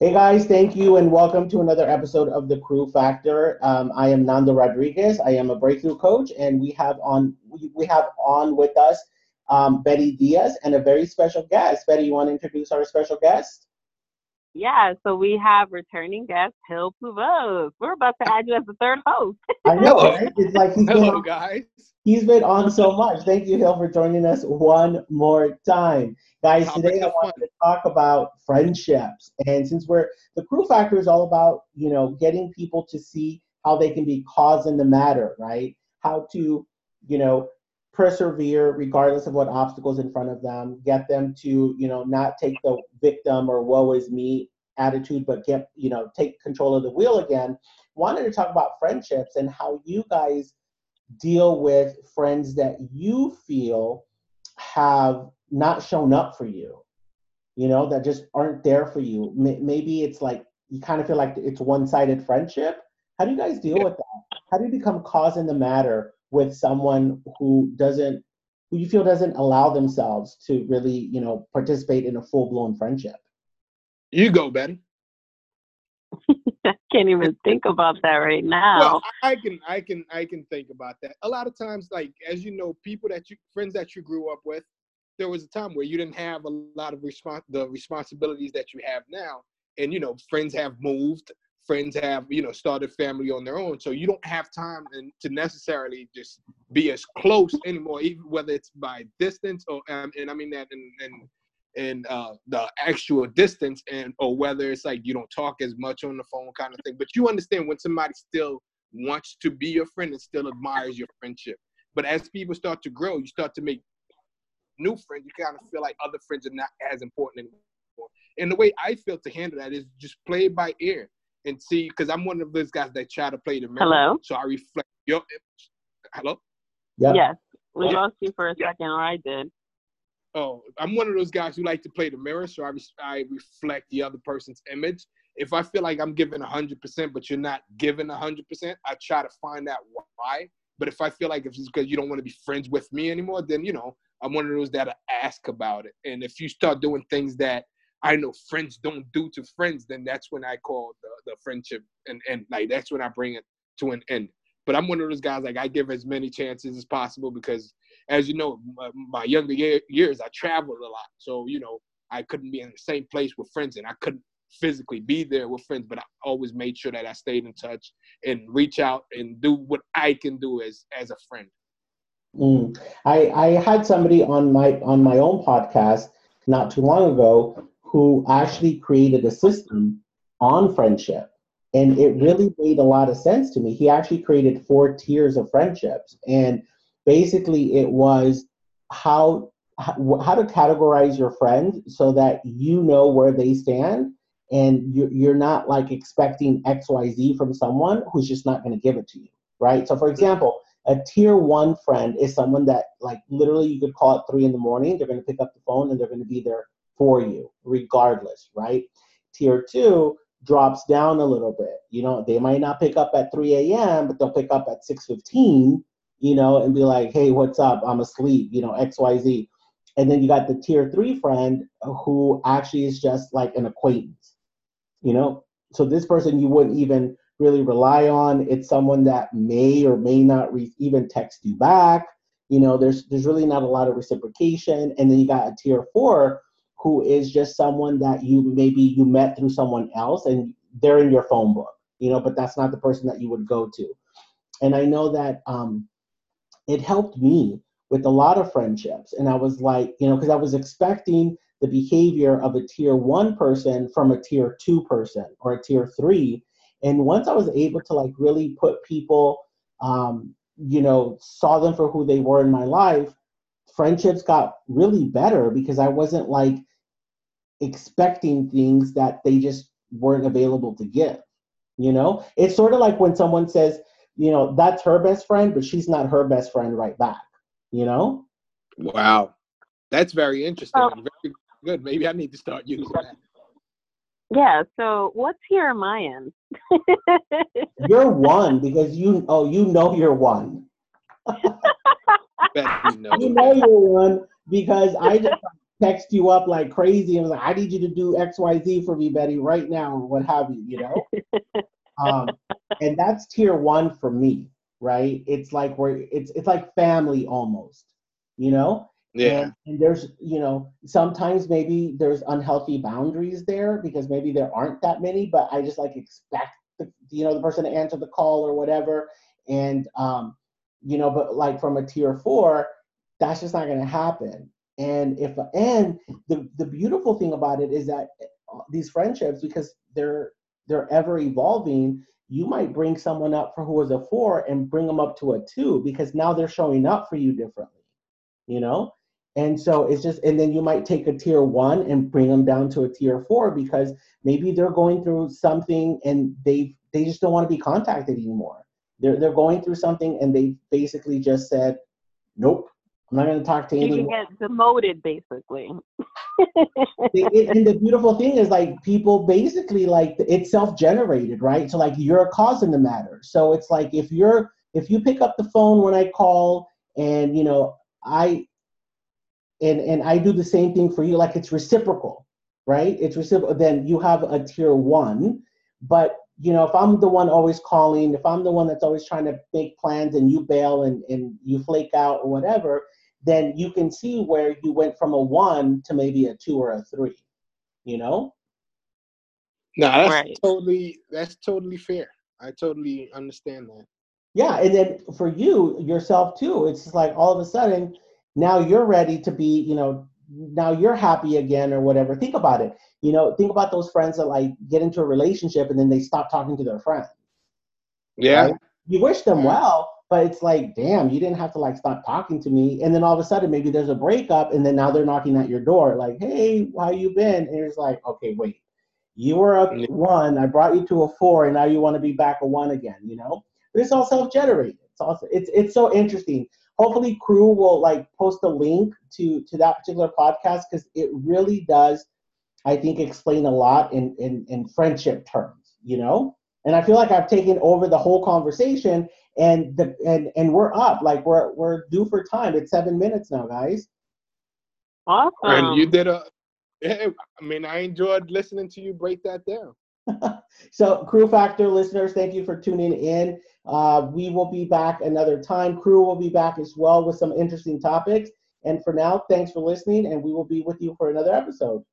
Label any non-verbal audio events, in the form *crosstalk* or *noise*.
Hey guys, thank you and welcome to another episode of the Crew Factor. Um, I am Nando Rodriguez. I am a breakthrough coach, and we have on we have on with us um, Betty Diaz and a very special guest. Betty, you want to introduce our special guest? Yeah, so we have returning guest Hill Puvos. We're about to add you as the third host. I know, *laughs* right? It's like he's Hello, been, guys. He's been on so much. Thank you, Hill, for joining us one more time. Guys, today I want to talk about friendships. And since we're the crew factor is all about, you know, getting people to see how they can be cause in the matter, right? How to, you know, persevere regardless of what obstacles in front of them, get them to, you know, not take the victim or woe is me attitude, but get, you know, take control of the wheel again. Wanted to talk about friendships and how you guys deal with friends that you feel have not shown up for you, you know, that just aren't there for you. Maybe it's like you kind of feel like it's one sided friendship. How do you guys deal with that? How do you become cause in the matter with someone who doesn't, who you feel doesn't allow themselves to really, you know, participate in a full blown friendship? You go, Betty. *laughs* I can't even think about that right now. Well, I can, I can, I can think about that. A lot of times, like as you know, people that you, friends that you grew up with, there was a time where you didn't have a lot of respons- the responsibilities that you have now and you know friends have moved friends have you know started family on their own. So you don't have time and to necessarily just be as close anymore even whether it's by distance or um, and i mean that in, in in uh, the actual distance and or whether it's like you don't talk as much on the phone kind of thing. But you understand when somebody still wants to be your friend and still admires your friendship. But as people start to grow you start to make new friends, you kind of feel like other friends are not as important anymore. And the way I feel to handle that is just play by ear and see, because I'm one of those guys that try to play the mirror. Hello. So I reflect your. Hello. Yeah. Yes, we yeah. lost you for a second, or I did. Oh, I'm one of those guys who like to play the mirror, so I, I reflect the other person's image. If I feel like I'm giving 100%, but you're not giving 100%, I try to find out why. But if I feel like if it's because you don't want to be friends with me anymore, then you know I'm one of those that ask about it. And if you start doing things that I know friends don't do to friends, then that's when I call the, the friendship and, and like that's when I bring it to an end. But I'm one of those guys like I give as many chances as possible because, as you know, my, my younger year, years I traveled a lot, so you know I couldn't be in the same place with friends, and I couldn't physically be there with friends. But I always made sure that I stayed in touch and reach out and do what I can do as as a friend. Mm. I, I had somebody on my on my own podcast not too long ago who actually created a system on friendship. And it really made a lot of sense to me. He actually created four tiers of friendships. And basically it was how how to categorize your friends so that you know where they stand and you're not like expecting xyz from someone who's just not going to give it to you right? So for example a tier one friend is someone that, like, literally you could call at three in the morning. They're going to pick up the phone and they're going to be there for you, regardless, right? Tier two drops down a little bit. You know, they might not pick up at 3 a.m., but they'll pick up at 6:15. You know, and be like, "Hey, what's up? I'm asleep." You know, X, Y, Z. And then you got the tier three friend who actually is just like an acquaintance. You know, so this person you wouldn't even really rely on. It's someone that may or may not re- even text you back. You know, there's there's really not a lot of reciprocation. And then you got a tier four who is just someone that you maybe you met through someone else and they're in your phone book, you know, but that's not the person that you would go to. And I know that um, it helped me with a lot of friendships. And I was like, you know, because I was expecting the behavior of a tier one person from a tier two person or a tier three. And once I was able to like really put people, um, you know, saw them for who they were in my life, friendships got really better because I wasn't like expecting things that they just weren't available to give. You know, it's sort of like when someone says, you know, that's her best friend, but she's not her best friend right back. You know? Wow, that's very interesting. Oh. Very good. Maybe I need to start using that. Yeah, so what's here on my end? *laughs* you're one because you oh you know you're one. *laughs* *laughs* know. you know you're one because I just text you up like crazy and was like, I need you to do XYZ for me, Betty, right now, or what have you, you know? *laughs* um, and that's tier one for me, right? It's like we're it's it's like family almost, you know? Yeah. And, and there's, you know, sometimes maybe there's unhealthy boundaries there because maybe there aren't that many, but I just like expect the, you know, the person to answer the call or whatever. And, um, you know, but like from a tier four, that's just not going to happen. And if, and the, the beautiful thing about it is that uh, these friendships, because they're, they're ever evolving, you might bring someone up for who was a four and bring them up to a two because now they're showing up for you differently, you know? And so it's just, and then you might take a tier one and bring them down to a tier four because maybe they're going through something and they they just don't want to be contacted anymore. They're they're going through something and they basically just said, nope, I'm not going to talk to You anyone. can get demoted, basically. *laughs* It- and the beautiful thing is like people basically like it's self-generated right so like you're a cause in the matter so it's like if you're if you pick up the phone when i call and you know i and and i do the same thing for you like it's reciprocal right it's reciprocal then you have a tier one but you know if i'm the one always calling if i'm the one that's always trying to make plans and you bail and, and you flake out or whatever then you can see where you went from a one to maybe a two or a three you know No, that's Right. totally that's totally fair. I totally understand that. yeah and then for you yourself too it's just like all of a sudden now you're ready to be you know now you're happy again or whatever think about it you know think about those friends that like get into a relationship and then they stop talking to their friends Yeah. Right? you wish them well but it's like damn you didn't have to like stop talking to me. And then all of a sudden maybe there's a breakup and then now they're knocking at your door like hey how you been? And it's like okay wait. You were a one. I brought you to a four and now you want to be back a one again you know? But it's all self-generated. It's also it's it's so interesting. Hopefully crew will like post a link to to that particular podcast because it really does i think explain a lot in in in friendship terms you know and i feel like i've taken over the whole conversation and the and and we're up. Like we're we're due for time. It's seven minutes now guys. Awesome. And you did a yeah, I mean, I enjoyed listening to you break that down. *laughs* so crew factor listeners thank you for tuning in. Uh, we will be back another time. Crew will be back as well with some interesting topics. And for now thanks for listening and we will be with you for another episode